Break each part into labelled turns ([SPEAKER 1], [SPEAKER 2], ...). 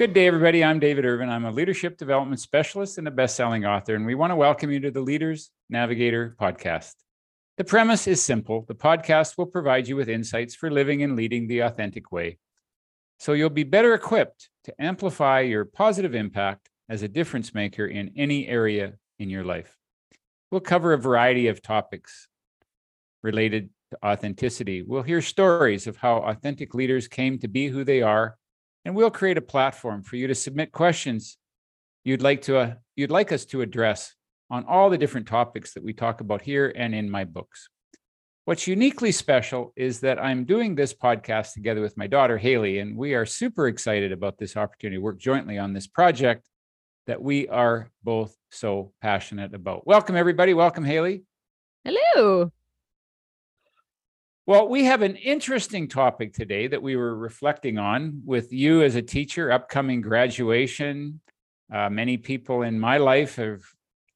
[SPEAKER 1] Good day, everybody. I'm David Irvine. I'm a leadership development specialist and a best-selling author, and we want to welcome you to the Leaders Navigator podcast. The premise is simple. The podcast will provide you with insights for living and leading the authentic way. So you'll be better equipped to amplify your positive impact as a difference maker in any area in your life. We'll cover a variety of topics related to authenticity. We'll hear stories of how authentic leaders came to be who they are and we'll create a platform for you to submit questions you'd like to uh, you'd like us to address on all the different topics that we talk about here and in my books. What's uniquely special is that I'm doing this podcast together with my daughter Hayley, and we are super excited about this opportunity to work jointly on this project that we are both so passionate about. Welcome, everybody. Welcome, Hayley.
[SPEAKER 2] Hello.
[SPEAKER 1] Well, we have an interesting topic today that we were reflecting on with you as a teacher, upcoming graduation. Uh, many people in my life have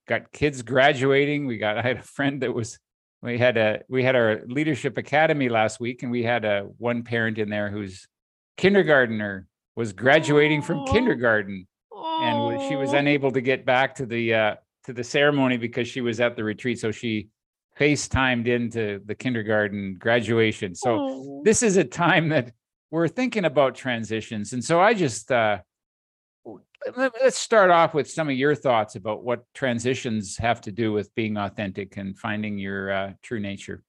[SPEAKER 1] got kids graduating. We got I had a friend that was we had a we had our leadership academy last week, and we had a one parent in there whose kindergartner was graduating from kindergarten, and she was unable to get back to the uh, to the ceremony because she was at the retreat. So she FaceTimed into the kindergarten graduation. So
[SPEAKER 2] Aw.
[SPEAKER 1] this is a time that we're thinking about transitions. And so I just uh let- let's start off with some of your thoughts about what transitions have to do with being authentic and finding your uh, true nature.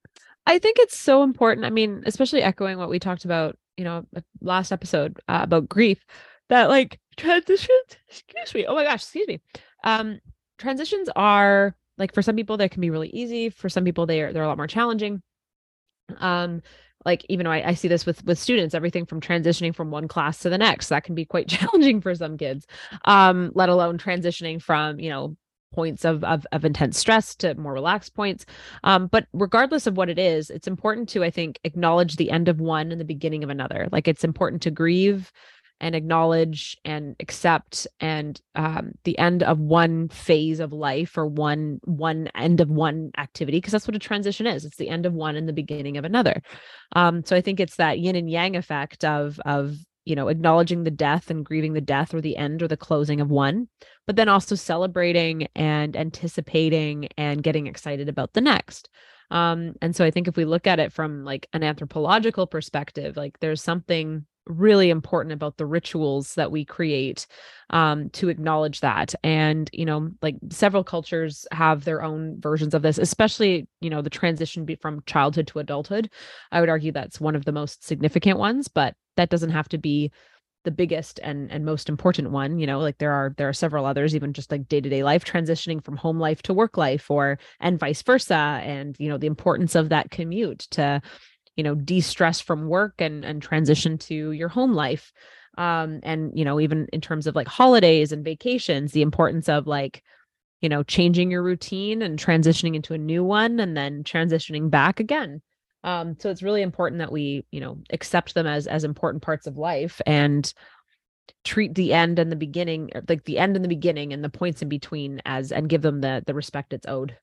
[SPEAKER 2] I think it's so important. I mean, especially echoing what we talked about, you know, uh, last episode uh, about grief, that like transitions, excuse me. Oh my gosh, excuse me. Um, transitions are like for some people they can be really easy. For some people they are they're a lot more challenging. Um, like even though I, I see this with with students, everything from transitioning from one class to the next, that can be quite challenging for some kids. Um, let alone transitioning from, you know, points of, of of intense stress to more relaxed points. Um, but regardless of what it is, it's important to, I think, acknowledge the end of one and the beginning of another. Like it's important to grieve and acknowledge and accept and um, the end of one phase of life or one one end of one activity because that's what a transition is. It's the end of one and the beginning of another. Um, so i think it's that yin and yang effect of of you know acknowledging the death and grieving the death or the end or the closing of one but then also celebrating and anticipating and getting excited about the next. Um and so i think if we look at it from like an anthropological perspective like there's something really important about the rituals that we create um to acknowledge that. And you know like several cultures have their own versions of this especially you know the transition from childhood to adulthood. I would argue that's one of the most significant ones but that doesn't have to be the biggest and and most important one you know like there are there are several others even just like day-to-day life transitioning from home life to work life or and vice versa and you know the importance of that commute to you know de-stress from work and and transition to your home life. Um and you know even in terms of like holidays and vacations the importance of like you know changing your routine and transitioning into a new one and then transitioning back again. Um so it's really important that we you know accept them as as important parts of life and treat the end and the beginning like the end and the beginning and the points in between as and give them the the respect it's owed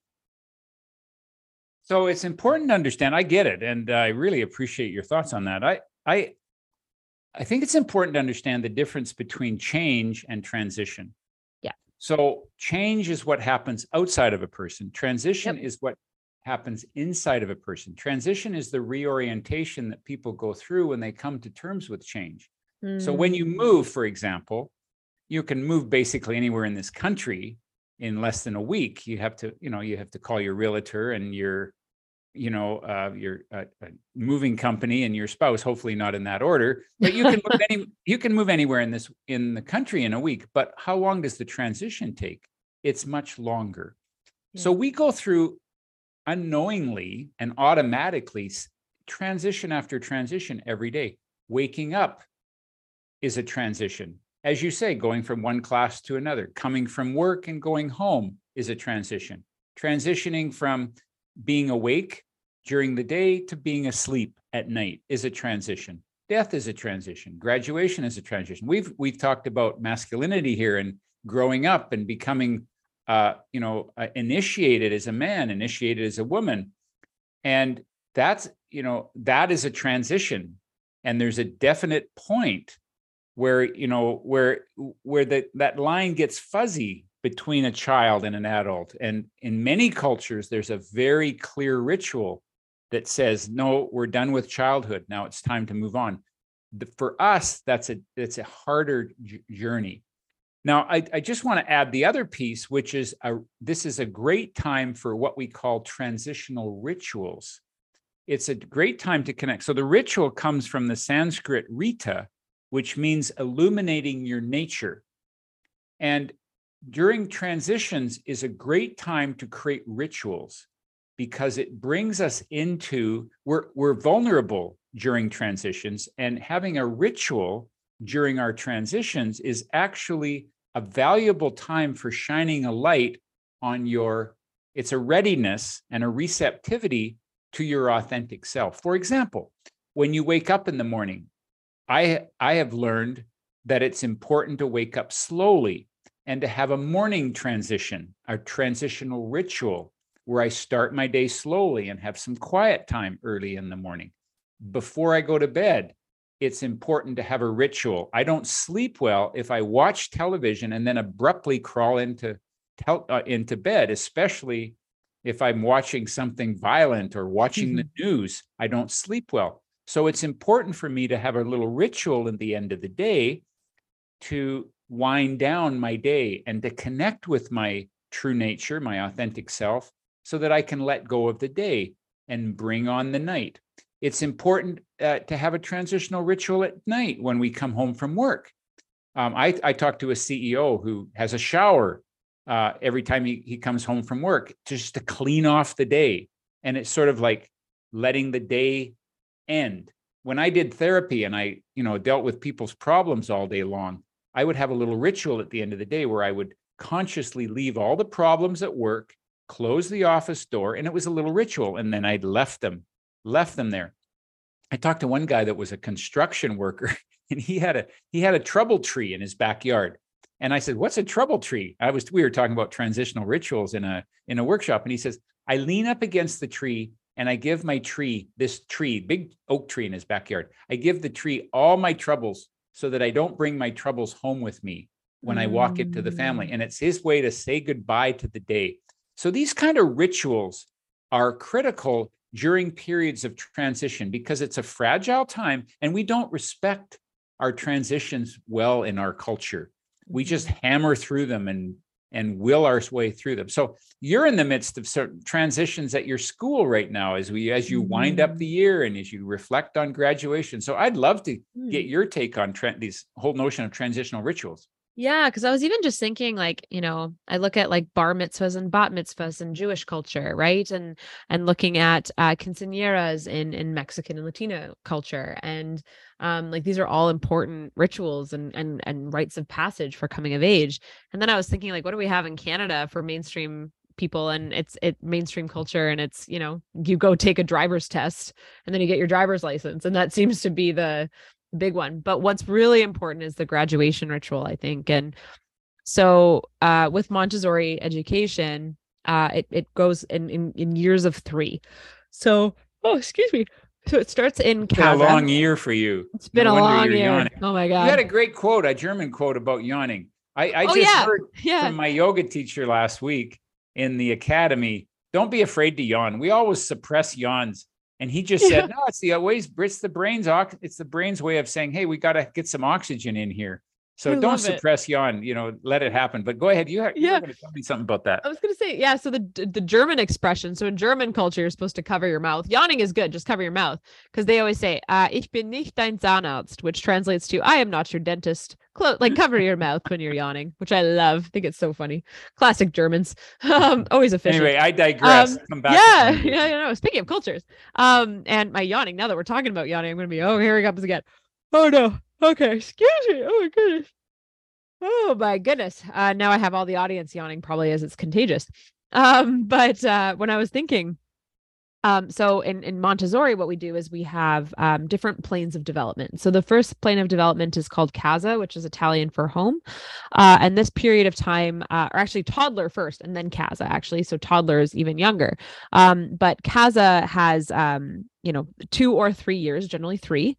[SPEAKER 1] So it's important to understand. I get it, and I really appreciate your thoughts on that. I I I think it's important to understand the difference between change and transition.
[SPEAKER 2] Yeah.
[SPEAKER 1] So change is what happens outside of a person. Transition is what happens inside of a person. Transition is the reorientation that people go through when they come to terms with change. So when you
[SPEAKER 2] Mm,
[SPEAKER 1] move, for example, you can move basically anywhere in this country in less than a week. You have to, you know, you have to call your realtor and your, you know, uh, your uh, uh, moving company and your spouse. Hopefully, not in that order, but you can move any, you can move anywhere in this in the country in a week. But how long does the transition take? It's much longer. So we go through unknowingly and automatically transition after transition every day. Waking up is a transition. As you say, going from one class to another, coming from work and going home is a transition. Transitioning from being awake during the day to being asleep at night is a transition. Death is a transition. Graduation is a transition. We've we've talked about masculinity here and growing up and becoming uh, you know, uh, initiated as a man, initiated as a woman. And that's, you know, that is a transition. And there's a definite point where you know where where that that line gets fuzzy between a child and an adult. And in many cultures there's a very clear ritual that says no we're done with childhood. Now it's time to move on. The, for us that's a it's a harder j- journey. Now I, I just want to add the other piece which is a this is a great time for what we call transitional rituals. It's a great time to connect. So the ritual comes from the sanskrit rita which means illuminating your nature. And during transitions is a great time to create rituals because it brings us into we're we're vulnerable during transitions and having a ritual during our transitions is actually a valuable time for shining a light on your it's a readiness and a receptivity to your authentic self. For example when you wake up in the morning i i have learned that it's important to wake up slowly and to have a morning transition a transitional ritual where i start my day slowly and have some quiet time early in the morning before I go to bed, it's important to have a ritual. I don't sleep well if I watch television and then abruptly crawl into tel- uh, into bed, especially if I'm watching something violent or watching mm-hmm. the news. I don't sleep well. So it's important for me to have a little ritual at the end of the day to wind down my day and to connect with my true nature, my authentic self, so that I can let go of the day and bring on the night it's important uh, to have a transitional ritual at night when we come home from work. Um, I, I talked to a CEO who has a shower uh, every time he, he comes home from work just to clean off the day. And it's sort of like letting the day end. When I did therapy and I, you know, dealt with people's problems all day long, I would have a little ritual at the end of the day where I would consciously leave all the problems at work, close the office door, and it was a little ritual. And then I'd left them left them there. I talked to one guy that was a construction worker and he had a he had a trouble tree in his backyard. And I said, "What's a trouble tree?" I was we were talking about transitional rituals in a in a workshop and he says, "I lean up against the tree and I give my tree, this tree, big oak tree in his backyard. I give the tree all my troubles so that I don't bring my troubles home with me when I walk into the family. Mm. And it's his way to say goodbye to the day. So these kind of rituals are critical during periods of transition because it's a fragile time and we don't respect our transitions well in our culture. We just mm-hmm. hammer through them and and will our way through them. So you're in the midst of certain transitions at your school right now as we as you wind up the mm-hmm. year and as you reflect on graduation. So I'd love to get mm. your take on tra- these whole notion of transitional rituals.
[SPEAKER 2] Yeah, because I was even just thinking, like, you know, I look at like bar mitzvahs and bat mitzvahs in Jewish culture, right? And and looking at uh, quinceañeras in in Mexican and Latino culture, and um, like these are all important rituals and and and rites of passage for coming of age. And then I was thinking, like, what do we have in Canada for mainstream people and it's it mainstream culture and it's you know you go take a driver's test and then you get your driver's license and that seems to be the big one. But what's really important is the graduation ritual, I think. And so uh, with Montessori education, uh, it, it goes in, in, in years of three. So, oh, excuse me. So it starts in
[SPEAKER 1] it's been a long year for you.
[SPEAKER 2] It's been no a long year. Yawning. Oh my god!
[SPEAKER 1] You had a great quote, a German quote about yawning. I, I oh, just yeah. heard yeah. from my yoga teacher last week in the academy. Don't be afraid to yawn. We always suppress yawns. And he just said, "No, it's the ways. It's the brain's. It's the brain's way of saying, hey, we got to get some oxygen in here. So I don't suppress it. yawn. You know, let it happen. But go ahead. You, ha- yeah. tell me something about that.
[SPEAKER 2] I was going to say, yeah. So the the German expression. So in German culture, you're supposed to cover your mouth. Yawning is good. Just cover your mouth because they always say, uh, "Ich bin nicht dein Zahnarzt," which translates to "I am not your dentist." Close, like cover your mouth when you're yawning, which I love. I think it's so funny. Classic Germans. Um, always efficient.
[SPEAKER 1] Anyway, I digress.
[SPEAKER 2] Um, Come back. Yeah, yeah, you know. Speaking of cultures, um, and my yawning. Now that we're talking about yawning, I'm going to be. Oh, here he comes again. Oh no. Okay, excuse me. Oh my goodness. Oh my goodness. Uh, now I have all the audience yawning, probably as it's contagious. Um, but uh, when I was thinking, um, so in, in Montessori, what we do is we have um, different planes of development. So the first plane of development is called casa, which is Italian for home. Uh, and this period of time, uh, or actually toddler first and then casa, actually. So toddler is even younger. Um, but casa has, um, you know, two or three years, generally three.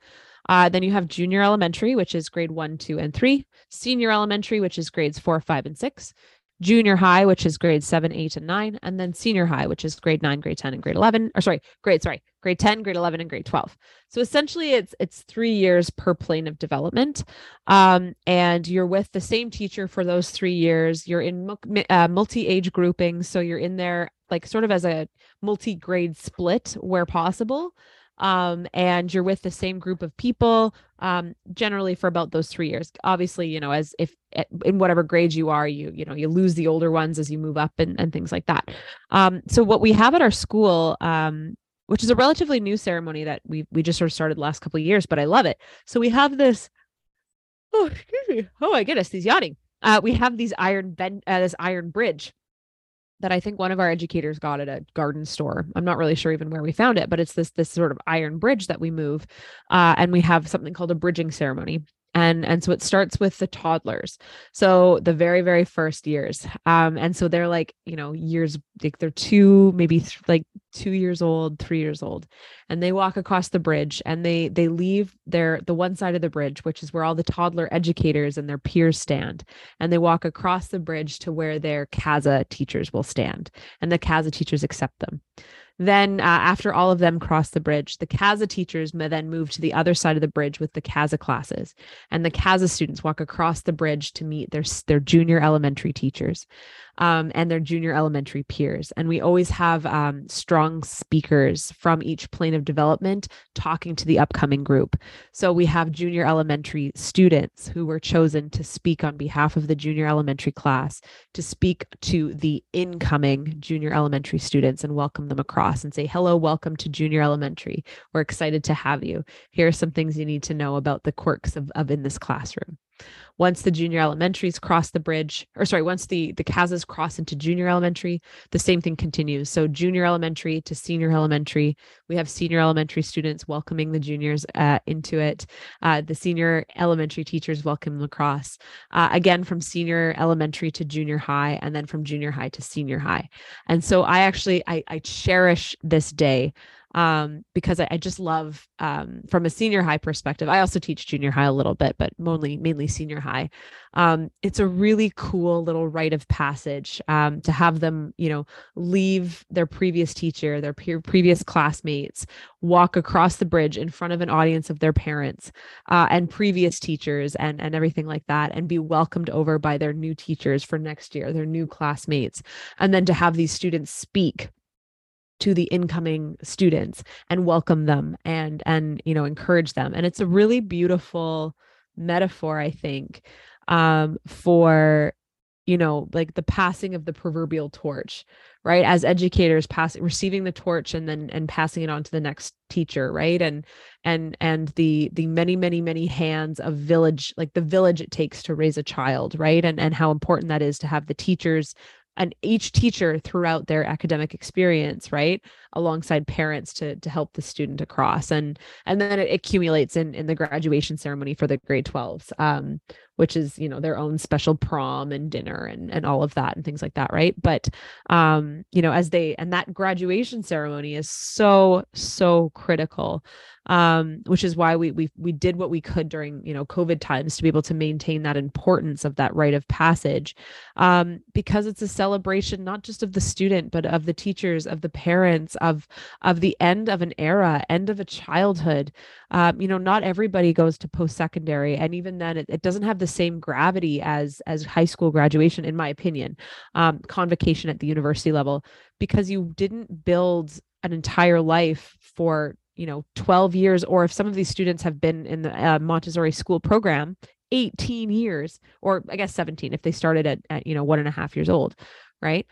[SPEAKER 2] Uh, then you have junior elementary, which is grade one, two, and three, senior elementary, which is grades four, five, and six, junior high, which is grade seven, eight, and nine, and then senior high, which is grade nine, grade 10, and grade 11, or sorry, grade, sorry, grade 10, grade 11, and grade 12. So essentially it's, it's three years per plane of development. Um, and you're with the same teacher for those three years. You're in uh, multi-age groupings. So you're in there like sort of as a multi-grade split where possible um, and you're with the same group of people um, generally for about those three years. Obviously you know as if eh, in whatever grades you are you you know you lose the older ones as you move up and, and things like that. Um, so what we have at our school um, which is a relatively new ceremony that we we just sort of started last couple of years but i love it. So we have this oh excuse me oh my goodness these yawning uh, we have these iron bend uh, this iron bridge that I think one of our educators got at a garden store. I'm not really sure even where we found it, but it's this this sort of iron bridge that we move, uh, and we have something called a bridging ceremony and and so it starts with the toddlers so the very very first years um and so they're like you know years like they're two maybe th- like two years old three years old and they walk across the bridge and they they leave their the one side of the bridge which is where all the toddler educators and their peers stand and they walk across the bridge to where their CASA teachers will stand and the CASA teachers accept them then, uh, after all of them cross the bridge, the CASA teachers then move to the other side of the bridge with the CASA classes, and the CASA students walk across the bridge to meet their their junior elementary teachers um, and their junior elementary peers. And we always have um, strong speakers from each plane of development talking to the upcoming group. So we have junior elementary students who were chosen to speak on behalf of the junior elementary class to speak to the incoming junior elementary students and welcome them across and say, hello, welcome to junior elementary. We're excited to have you. Here are some things you need to know about the quirks of, of in this classroom once the junior elementaries cross the bridge or sorry once the the casas cross into junior elementary the same thing continues. So junior elementary to senior elementary we have senior elementary students welcoming the juniors uh, into it. Uh, the senior elementary teachers welcome them across. Uh, again from senior elementary to junior high and then from junior high to senior high. And so i actually i, I cherish this day um, because I, I, just love um, from a senior high perspective. I also teach junior high a little bit, but mainly mainly senior high. Um, it's a really cool little rite of passage um, to have them, you know, leave their previous teacher, their peer, previous classmates, walk across the bridge in front of an audience of their parents uh, and previous teachers and and everything like that, and be welcomed over by their new teachers for next year, their new classmates, and then to have these students speak to the incoming students and welcome them and and you know encourage them. And it's a really beautiful metaphor i think um for you know like the passing of the proverbial torch right? As educators passing receiving the torch and then and passing it on to the next teacher right? And and and the the many many many hands of village like the village it takes to raise a child right? And and how important that is to have the teachers and each teacher throughout their academic experience right alongside parents to to help the student across. And and then it accumulates in in the graduation ceremony for the grade 12s um which is you know their own special prom and dinner and and all of that and things like that right? But um you know as they and that graduation ceremony is so so critical um, which is why we we we did what we could during you know COVID times to be able to maintain that importance of that rite of passage, um, because it's a celebration not just of the student but of the teachers, of the parents, of of the end of an era, end of a childhood. Um, you know, not everybody goes to post secondary, and even then, it, it, doesn't have the same gravity as as high school graduation, in my opinion. Um, convocation at the university level, because you didn't build an entire life for you know 12 years or if some of these students have been in the uh, montessori school program 18 years or i guess 17 if they started at, at you know one and a half years old right?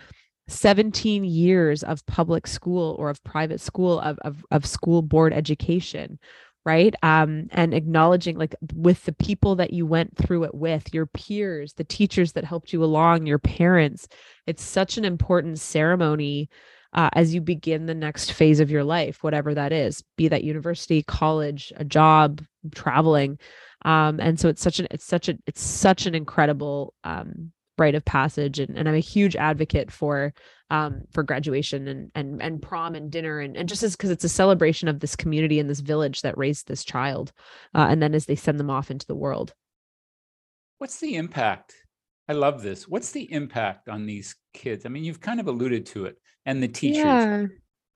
[SPEAKER 2] 17 years of public school or of private school of, of, of school board education right? Um and acknowledging like with the people that you went through it with your peers the teachers that helped you along your parents it's such an important ceremony uh, as you begin the next phase of your life, whatever that is, be that university, college, a job, traveling. Um, and so it's such an it's such a it's such an incredible um, rite of passage. And, and i'm a huge advocate for um, for graduation and and and prom and dinner and, and just as because it's a celebration of this community and this village that raised this child uh, and then as they send them off into the world.
[SPEAKER 1] What's the impact? I love this. What's the impact on these kids? I mean you've kind of alluded to it and the teachers
[SPEAKER 2] yeah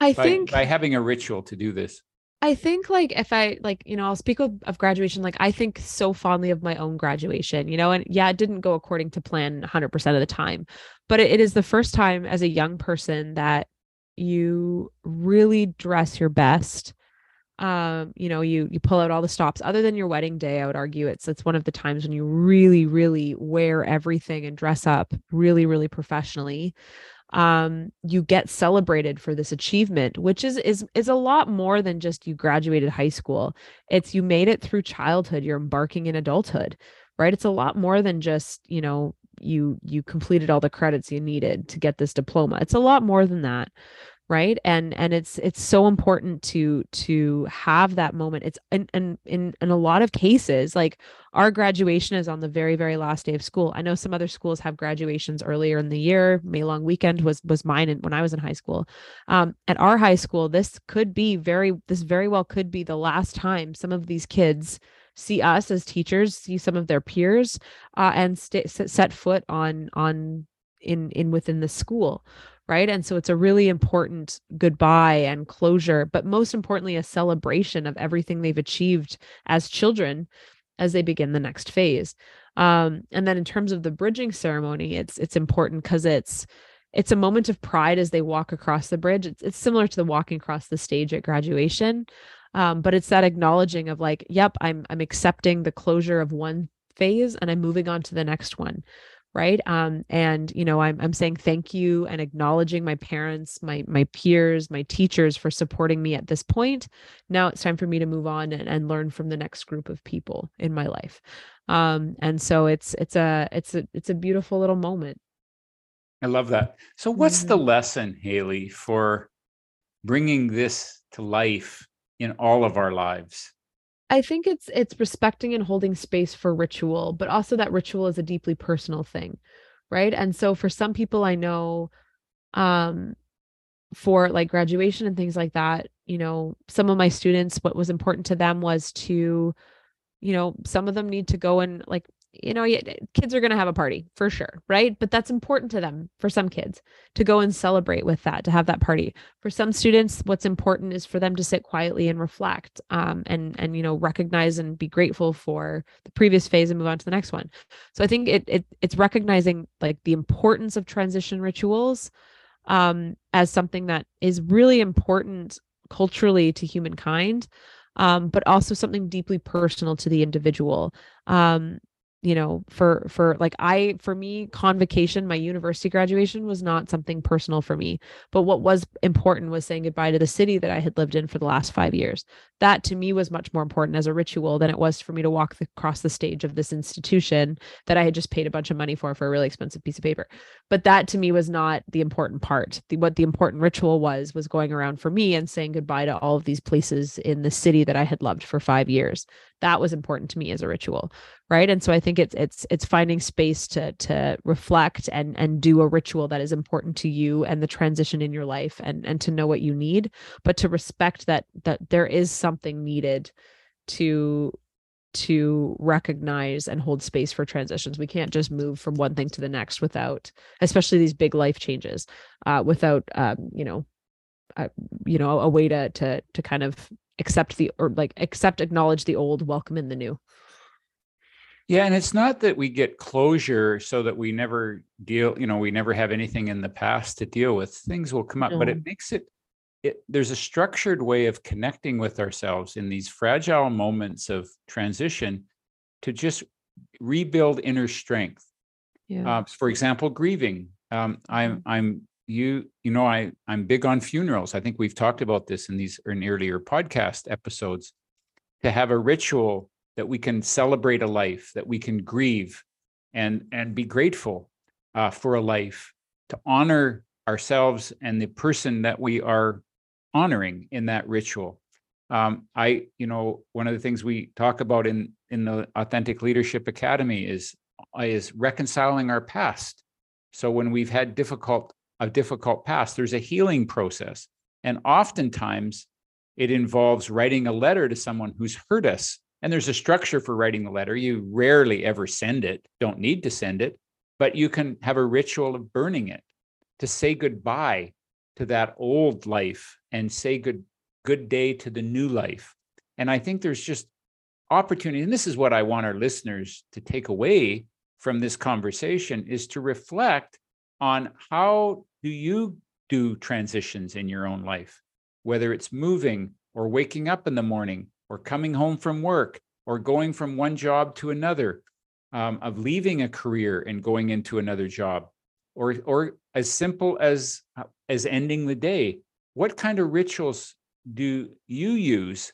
[SPEAKER 2] i
[SPEAKER 1] by,
[SPEAKER 2] think
[SPEAKER 1] by having a ritual to do this
[SPEAKER 2] I think like if I like, you know, I'll speak of, of graduation, like I think so fondly of my own graduation, you know, and yeah, it didn't go according to plan 100% of the time, but it, it is the first time as a young person that you really dress your best. Um, you know, you you pull out all the stops other than your wedding day, I would argue it's it's one of the times when you really, really wear everything and dress up really, really professionally um, you get celebrated for this achievement, which is is is a lot more than just you graduated high school. It's you made it through childhood, you're embarking in adulthood, right? It's a lot more than just, you know, you you completed all the credits you needed to get this diploma. It's a lot more than that right? And and it's it's so important to to have that moment. It's and and in in a lot of cases like our graduation is on the very very last day of school. I know some other schools have graduations earlier in the year. May long weekend was was mine when i was in high school. Um, at our high school this could be very this very well could be the last time some of these kids see us as teachers see some of their peers uh, and st- set foot on on in in within the school right? And so it's a really important goodbye and closure but most importantly a celebration of everything they've achieved as children as they begin the next phase. Um, and then in terms of the bridging ceremony it's it's important because it's it's a moment of pride as they walk across the bridge. It's, it's similar to the walking across the stage at graduation um, but it's that acknowledging of like yep i'm i'm accepting the closure of one phase and i'm moving on to the next one right? Um, and you know I'm, I'm saying thank you and acknowledging my parents my my peers my teachers for supporting me at this point. Now it's time for me to move on and, and learn from the next group of people in my life. Um, and so it's it's a it's a it's a beautiful little moment.
[SPEAKER 1] I love that. So what's mm-hmm. the lesson hayley for bringing this to life in all of our lives
[SPEAKER 2] I think it's it's respecting and holding space for ritual, but also that ritual is a deeply personal thing, right? And so for some people I know um for like graduation and things like that, you know, some of my students what was important to them was to you know, some of them need to go and like you know, kids are going to have a party for sure, right? But that's important to them for some kids to go and celebrate with that, to have that party. For some students, what's important is for them to sit quietly and reflect, um, and and you know, recognize and be grateful for the previous phase and move on to the next one. So I think it it it's recognizing like the importance of transition rituals um, as something that is really important culturally to humankind. Um, but also something deeply personal to the individual. Um, you know for for like i for me convocation my university graduation was not something personal for me. But what was important was saying goodbye to the city that i had lived in for the last 5 years. That to me was much more important as a ritual than it was for me to walk across the stage of this institution that i had just paid a bunch of money for for a really expensive piece of paper. But that to me was not the important part. The, what the important ritual was was going around for me and saying goodbye to all of these places in the city that i had loved for 5 years that was important to me as a ritual right and so i think it's it's it's finding space to to reflect and and do a ritual that is important to you and the transition in your life and and to know what you need but to respect that that there is something needed to to recognize and hold space for transitions. We can't just move from one thing to the next without, especially these big life changes, uh, without, um, you know, uh, you know, a way to to to kind of accept the or like accept, acknowledge the old, welcome in the new.
[SPEAKER 1] Yeah, and it's not that we get closure so that we never deal, you know, we never have anything in the past to deal with. Things will come up, no. but it makes it, it there's a structured way of connecting with ourselves in these fragile moments of transition to just rebuild inner strength. Yeah. Uh, for example, grieving. Um, I'm mm-hmm. I'm you you know I I'm big on funerals. I think we've talked about this in these in earlier podcast episodes. To have a ritual that we can celebrate a life, that we can grieve and, and be grateful uh, for a life, to honor ourselves and the person that we are honoring in that ritual. Um, I, you know, one of the things we talk about in in the Authentic Leadership Academy is is reconciling our past. So when we've had difficult a difficult past, there's a healing process. And oftentimes it involves writing a letter to someone who's hurt us. And there's a structure for writing the letter. You rarely ever send it, don't need to send it, but you can have a ritual of burning it to say goodbye to that old life and say good good day to the new life. And I think there's just opportunity and this is what I want our listeners to take away from this conversation is to reflect on how do you do transitions in your own life, whether it's moving or waking up in the morning or coming home from work or going from one job to another, um, of leaving a career and going into another job, or or as simple as uh, as ending the day. What kind of rituals do you use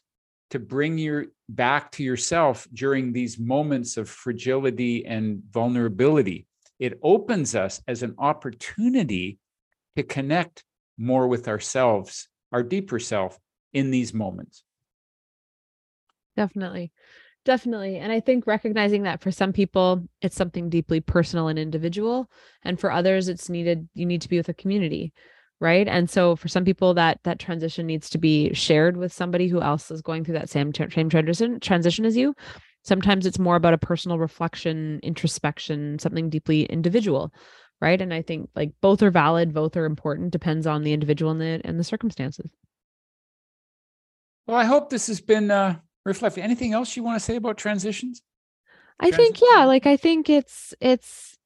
[SPEAKER 1] to bring your back to yourself during these moments of fragility and vulnerability? It opens us as an opportunity to connect more with ourselves, our deeper self in these moments.
[SPEAKER 2] Definitely. Definitely. And I think recognizing that for some people, it's something deeply personal and individual. And for others, it's needed, you need to be with a community. Right. And so for some people that that transition needs to be shared with somebody who else is going through that same, same transition transition as you. Sometimes it's more about a personal reflection, introspection, something deeply individual right? And i think like both are valid both are important depends on the individual and the and the circumstances.
[SPEAKER 1] Well i hope this has been uh reflective anything else you want to say about transitions?
[SPEAKER 2] I think yeah like i think it's it's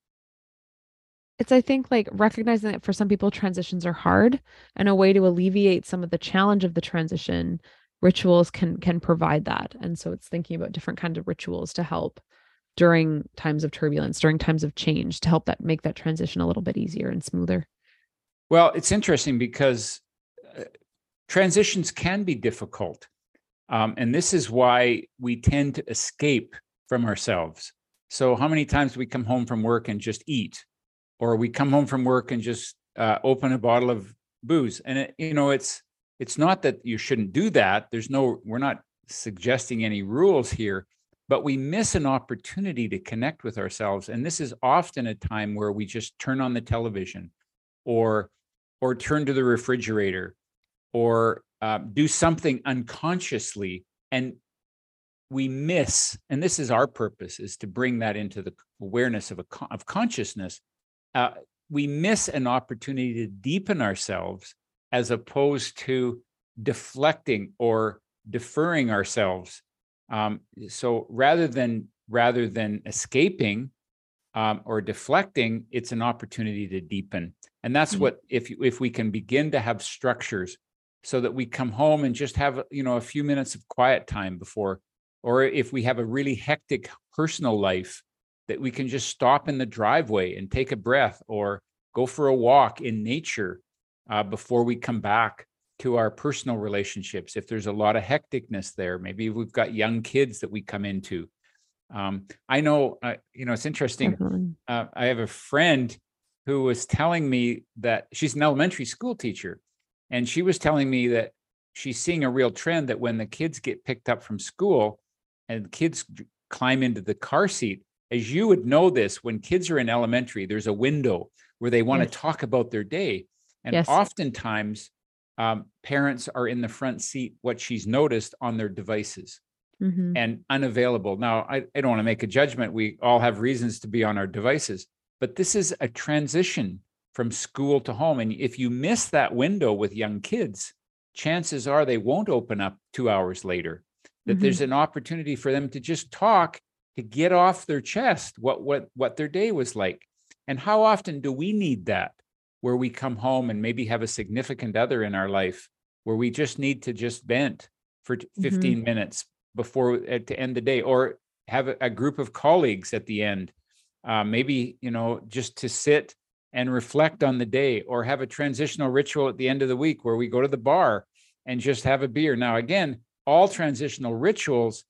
[SPEAKER 2] it's i think like recognizing that for some people transitions are hard and a way to alleviate some of the challenge of the transition rituals can can provide that and so it's thinking about different kinds of rituals to help during times of turbulence, during times of change to help that make that transition a little bit easier and smoother?
[SPEAKER 1] Well, it's interesting because uh, transitions can be difficult. Um, and this is why we tend to escape from ourselves. So, how many times we come home from work and just eat, or we come home from work and just uh, open a bottle of booze? And it, you know, it's it's not that you shouldn't do that. There's no, we're not suggesting any rules here, but we miss an opportunity to connect with ourselves. And this is often a time where we just turn on the television or or turn to the refrigerator or uh, do something unconsciously. And we miss and this is our purpose is to bring that into the awareness of a of consciousness. Uh, we miss an opportunity to deepen ourselves as opposed to deflecting or deferring ourselves um, so rather than rather than escaping um, or deflecting, it's an opportunity to deepen. And that's mm-hmm. what if if we can begin to have structures so that we come home and just have you know a few minutes of quiet time before, or if we have a really hectic personal life, that we can just stop in the driveway and take a breath or go for a walk in nature uh, before we come back to our personal relationships if there's a lot of hecticness there maybe we've got young kids that we come into. Um, i know uh, you know it's interesting uh, i have a friend who was telling me that she's an elementary school teacher and she was telling me that she's seeing a real trend that when the kids get picked up from school and kids climb into the car seat as you would know this when kids are in elementary there's a window where they want yes. to talk about their day and yes. oftentimes um, parents are in the front seat, what she's noticed on their devices mm-hmm. and unavailable. Now, I, I don't want to make a judgment. We all have reasons to be on our devices, but this is a transition from school to home. And if you miss that window with young kids, chances are they won't open up two hours later. That mm-hmm. there's an opportunity for them to just talk to get off their chest what what what their day was like. And how often do we need that? Where we come home and maybe have a significant other in our life where we just need to just vent for 15 mm-hmm. minutes before to end the day or have a, a group of colleagues at the end uh, maybe you know just to sit and reflect on the day or have a transitional ritual at the end of the week where we go to the bar and just have a beer now again all transitional rituals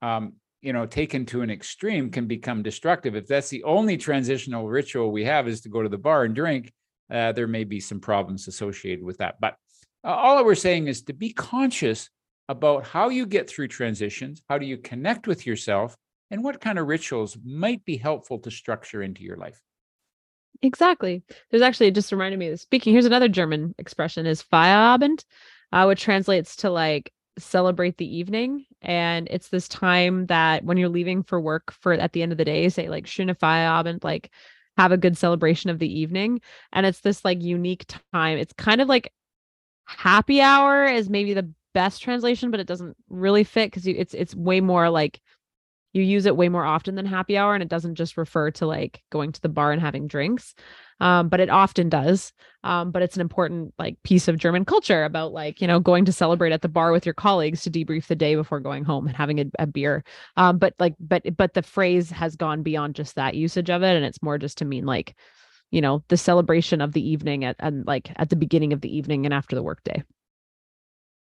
[SPEAKER 1] um, you know taken to an extreme can become destructive if that's the only transitional ritual we have is to go to the bar and drink uh, there may be some problems associated with that. But uh, all we're saying is to be conscious about how you get through transitions, how do you connect with yourself, and what kind of rituals might be helpful to structure into your life.
[SPEAKER 2] Exactly. There's actually just reminded me of speaking. Here's another German expression is Feierabend, uh, which translates to like celebrate the evening. And it's this time that when you're leaving for work for at the end of the day, say like schöne Feierabend, like have a good celebration of the evening. And it's this like unique time. It's kind of like happy hour is maybe the best translation, but it doesn't really fit because it's it's way more like you use it way more often than happy hour and it doesn't just refer to like going to the bar and having drinks um, but it often does um, but it's an important like piece of german culture about like you know going to celebrate at the bar with your colleagues to debrief the day before going home and having a, a beer um, but like but but the phrase has gone beyond just that usage of it and it's more just to mean like you know the celebration of the evening at and like at the beginning of the evening and after the workday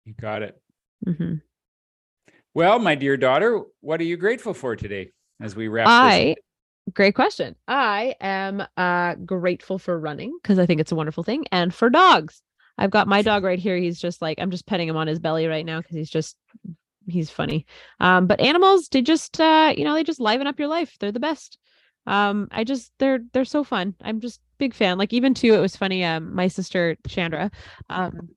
[SPEAKER 1] you got it
[SPEAKER 2] mm-hmm.
[SPEAKER 1] Well, my dear daughter, what are you grateful for today as we wrap
[SPEAKER 2] I, great question. I am uh, grateful for running because I think it's a wonderful thing and for dogs. I've got my dog right here. He's just like, I'm just petting him on his belly right now because he's just, he's funny. Um, but animals, they just, uh, you know, they just liven up your life. They're the best. Um, I just, they're, they're so fun. I'm just big fan. Like even too, it was funny. Um, my sister Chandra, um,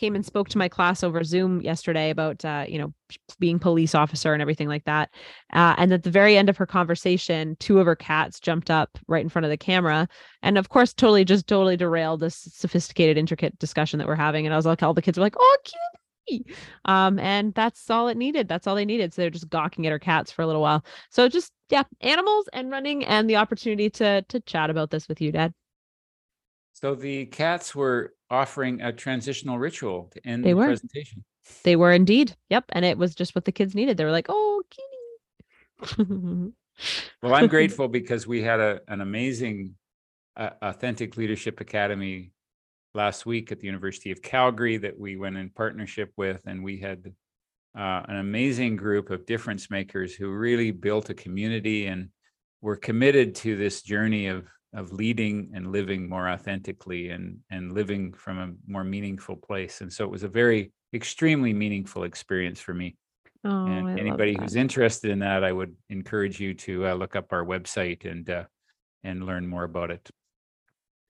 [SPEAKER 2] came and spoke to my class over Zoom yesterday about, uh, you know, being police officer and everything like that. Uh, and at the very end of her conversation, two of her cats jumped up right in front of the camera, and of course, totally just totally derailed this sophisticated, intricate discussion that we're having. And I was like, all the kids were like, "Oh, cute." Um, and that's all it needed. That's all they needed. So they're just gawking at her cats for a little while. So just yeah, animals and running and the opportunity to to chat about this with you, Dad.
[SPEAKER 1] So the cats were offering a transitional ritual to end they the were. presentation.
[SPEAKER 2] They were indeed. Yep. And it was just what the kids needed. They were like, oh, kitty.
[SPEAKER 1] well, I'm grateful because we had a, an amazing uh, Authentic Leadership Academy last week at the University of Calgary that we went in partnership with. And we had uh, an amazing group of difference makers who really built a community and were committed to this journey of of leading and living more authentically and and living from a more meaningful place. And so it was a very extremely meaningful experience for me.
[SPEAKER 2] Oh,
[SPEAKER 1] and
[SPEAKER 2] I
[SPEAKER 1] anybody who's interested in that i would encourage you to uh, look up our website and uh, and learn more about it.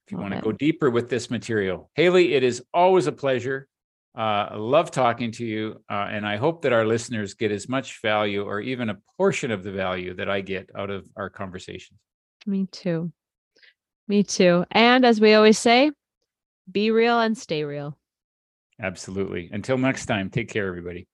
[SPEAKER 1] If you want to go deeper with this material hayley it is always a pleasure. Uh, I love talking to you, uh, and I hope that our listeners get as much value or even a portion of the value that I get out of our conversations.
[SPEAKER 2] Me too. Me too. And as we always say, be real and stay real.
[SPEAKER 1] Absolutely. Until next time, take care, everybody.